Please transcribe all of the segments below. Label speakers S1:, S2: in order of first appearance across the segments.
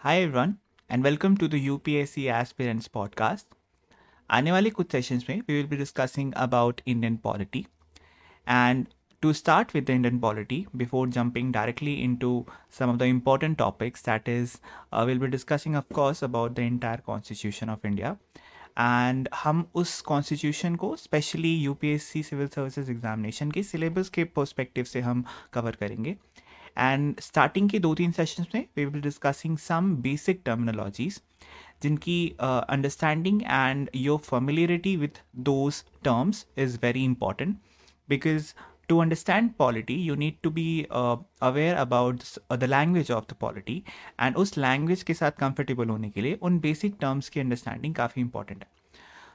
S1: Hi everyone and welcome to the UPSC aspirants podcast आने वाले कुछ सेशंस में we will be discussing about Indian polity and to start with the Indian polity before jumping directly into some of the important topics that is we will be discussing of course about the entire constitution of India and हम उस constitution को specially UPSC civil services examination के syllabus के perspective से हम cover करेंगे. And starting के दो तीन सेशंस में we will discussing some basic terminologies जिनकी understanding and your familiarity with those terms is very important because to understand polity you need to be uh, aware about uh, the language of the polity and उस language के साथ comfortable होने के लिए उन basic terms की understanding काफ़ी important है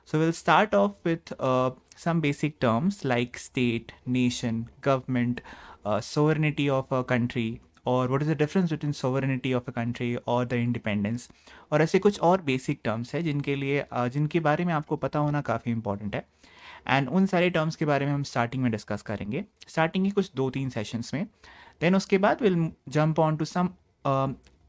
S1: So we'll start off with uh, some basic terms like state, nation, government, uh, sovereignty of a country, और what is the difference between sovereignty of a country और the independence? और ऐसे कुछ और basic terms है जिनके लिए uh, जिनके बारे में आपको पता होना काफ़ी important है। एंड उन सारे टर्म्स के बारे में हम स्टार्टिंग में डिस्कस करेंगे। स्टार्टिंग के कुछ दो तीन सेशंस में। देन उसके बाद will jump on to some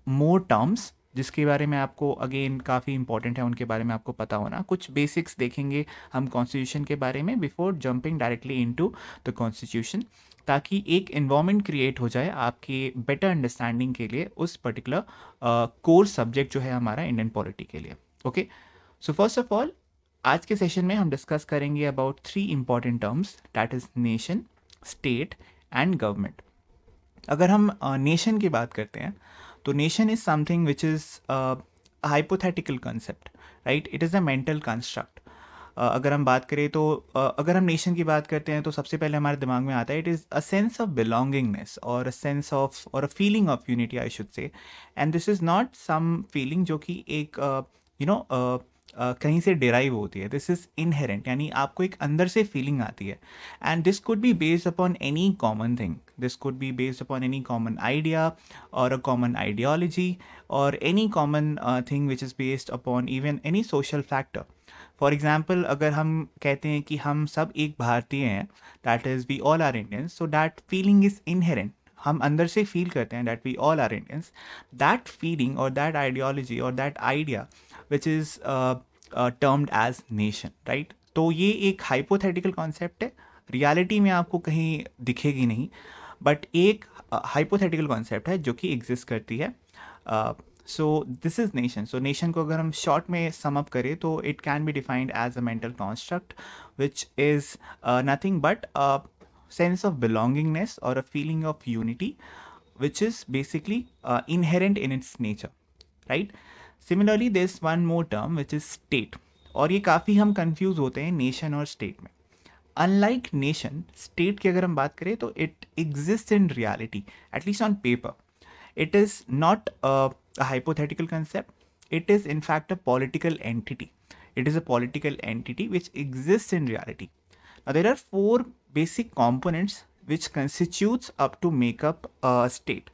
S1: more terms जिसके बारे में आपको अगेन काफ़ी इंपॉर्टेंट है उनके बारे में आपको पता होना। कुछ बेसिक्स देखेंगे हम कॉन्स्टिट्यूशन के बारे में before jumping directly into the constitution ताकि एक इन्वामेंट क्रिएट हो जाए आपके बेटर अंडरस्टैंडिंग के लिए उस पर्टिकुलर कोर्स सब्जेक्ट जो है हमारा इंडियन पॉलिटी के लिए okay so first of all आज के सेशन में हम डिस्कस करेंगे about three important terms that is nation state and government अगर हम नेशन uh, की बात करते हैं तो nation is something which is hypothetical concept right it is a mental construct अगर हम बात करें तो अगर हम नेशन की बात करते हैं तो सबसे पहले हमारे दिमाग में आता है it is a sense of belongingness और अ सेंस ऑफ़ और a feeling of unity I should say and this is not some feeling जो कि एक यू नो कहीं से डिराइव होती है. दिस इज़ इनहेरेंट यानी आपको एक अंदर से फीलिंग आती है. And this could be based upon any common thing this could be based upon any common idea और अ कॉमन आइडियोलॉजी और any common thing which is based upon even any social factor for example अगर हम कहते हैं कि हम सब एक भारतीय हैं that is we all are Indians so that feeling is inherent हम अंदर से फील करते हैं that we all are Indians that feeling और दैट आइडियोलॉजी और that idea which is termed as nation right तो ये एक हाइपोथेटिकल कॉन्सेप्ट है। रियलिटी में आपको कहीं दिखेगी नहीं बट एक हाइपोथेटिकल uh, कॉन्सेप्ट है जो कि एग्जिस्ट करती है। So this is nation so nation को अगर हम शॉर्ट में समअप करें तो it can be defined as a mental construct which is nothing but sense of belongingness और a feeling of unity which is basically inherent in its nature right similarly this one more term which is state और ये काफ़ी हम confuse होते हैं nation और state में। Unlike nation state की अगर हम बात करें तो it exist in reality at least on paper it is not a hypothetical concept it is in fact a political entity it is a political entity which exist in reality there are four basic components which constitutes up to make up a state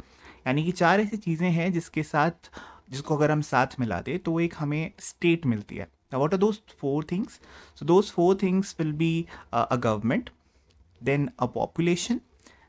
S1: यानी कि चार ऐसी चीज़ें हैं जिसके साथ जिसको अगर हम साथ मिला दें तो एक हमें स्टेट मिलती है। What are those four things so those four things will be a government then a population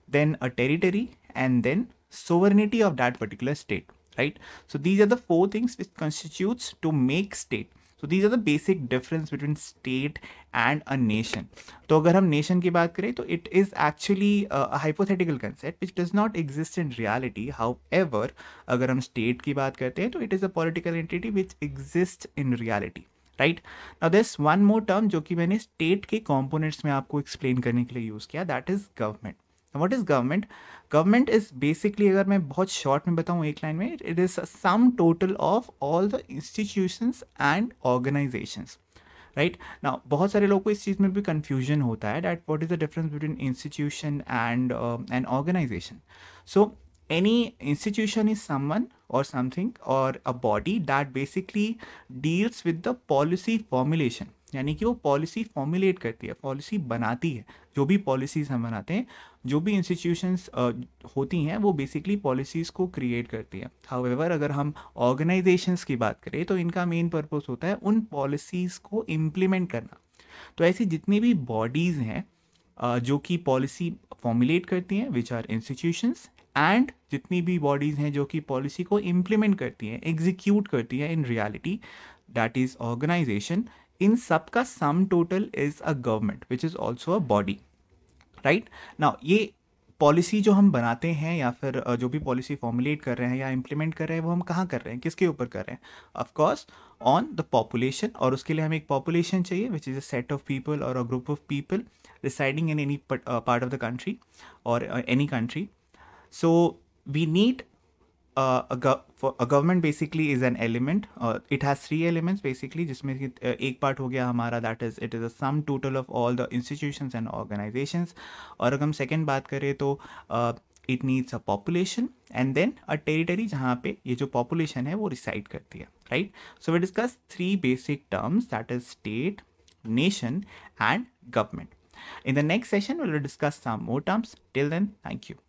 S1: then a territory and then sovereignty of that particular state right so these are the four things which constitutes to make state so these are the basic difference between state and a nation तो अगर हम nation की बात करें तो it is actually hypothetical concept which does not exist in reality however अगर हम state की बात करते हैं तो it is a political entity which exist in reality right now this one more term जो कि मैंने स्टेट के कॉम्पोनेंट्स में आपको एक्सप्लेन करने के लिए यूज़ किया that is government what is government government is basically अगर मैं बहुत शॉर्ट में बताऊँ एक लाइन में it is sum total of all the institutions and organisations right ना बहुत सारे लोगों को इस चीज़ में भी कन्फ्यूज़न होता है that what is the difference between institution and and organisation so any institution is someone or something or a body that basically deals with the policy formulation. यानी कि वो पॉलिसी फॉर्मुलेट करती है पॉलिसी बनाती है। जो भी पॉलिसीज़ हम बनाते हैं, जो भी इंस्टीट्यूशंस होती हैं, वो बेसिकली पॉलिसीज़ को क्रिएट करती है। हाउएवर अगर हम ऑर्गेनाइजेशंस की बात करें तो इनका मेन पर्पज़ होता है उन पॉलिसीज़ को इम्प्लीमेंट करना। तो ऐसी जितनी भी बॉडीज़ हैं जो कि पॉलिसी फॉर्मुलेट करती हैं विच आर इंस्टीट्यूशंस एंड जितनी भी बॉडीज़ हैं जो कि पॉलिसी को इम्प्लीमेंट करती हैं एग्जीक्यूट करती हैं in reality that is organisation इन सब का sum total is a government which is also a body right now ये पॉलिसी जो हम बनाते हैं या फिर जो भी पॉलिसी फॉर्मुलेट कर रहे हैं या इम्प्लीमेंट कर रहे हैं वो हम कहाँ कर रहे हैं किसके ऊपर कर रहे हैं ऑफकोर्स ऑन द पॉपुलेशन और उसके लिए हमें एक पॉपुलेशन चाहिए which is a set of people और a group of people residing in any part of the country और any country so we need a, gov- a government basically is an element uh, it has three elements basically जिसमें कि uh, एक part हो गया हमारा that is it is a sum total of all the institutions and organizations और अगर हम second बात करें तो uh, it needs a population and then a territory जहाँ पे ये जो population है वो reside करती है right so we discuss three basic terms that is state nation and government in the next session we will discuss some more terms till then thank you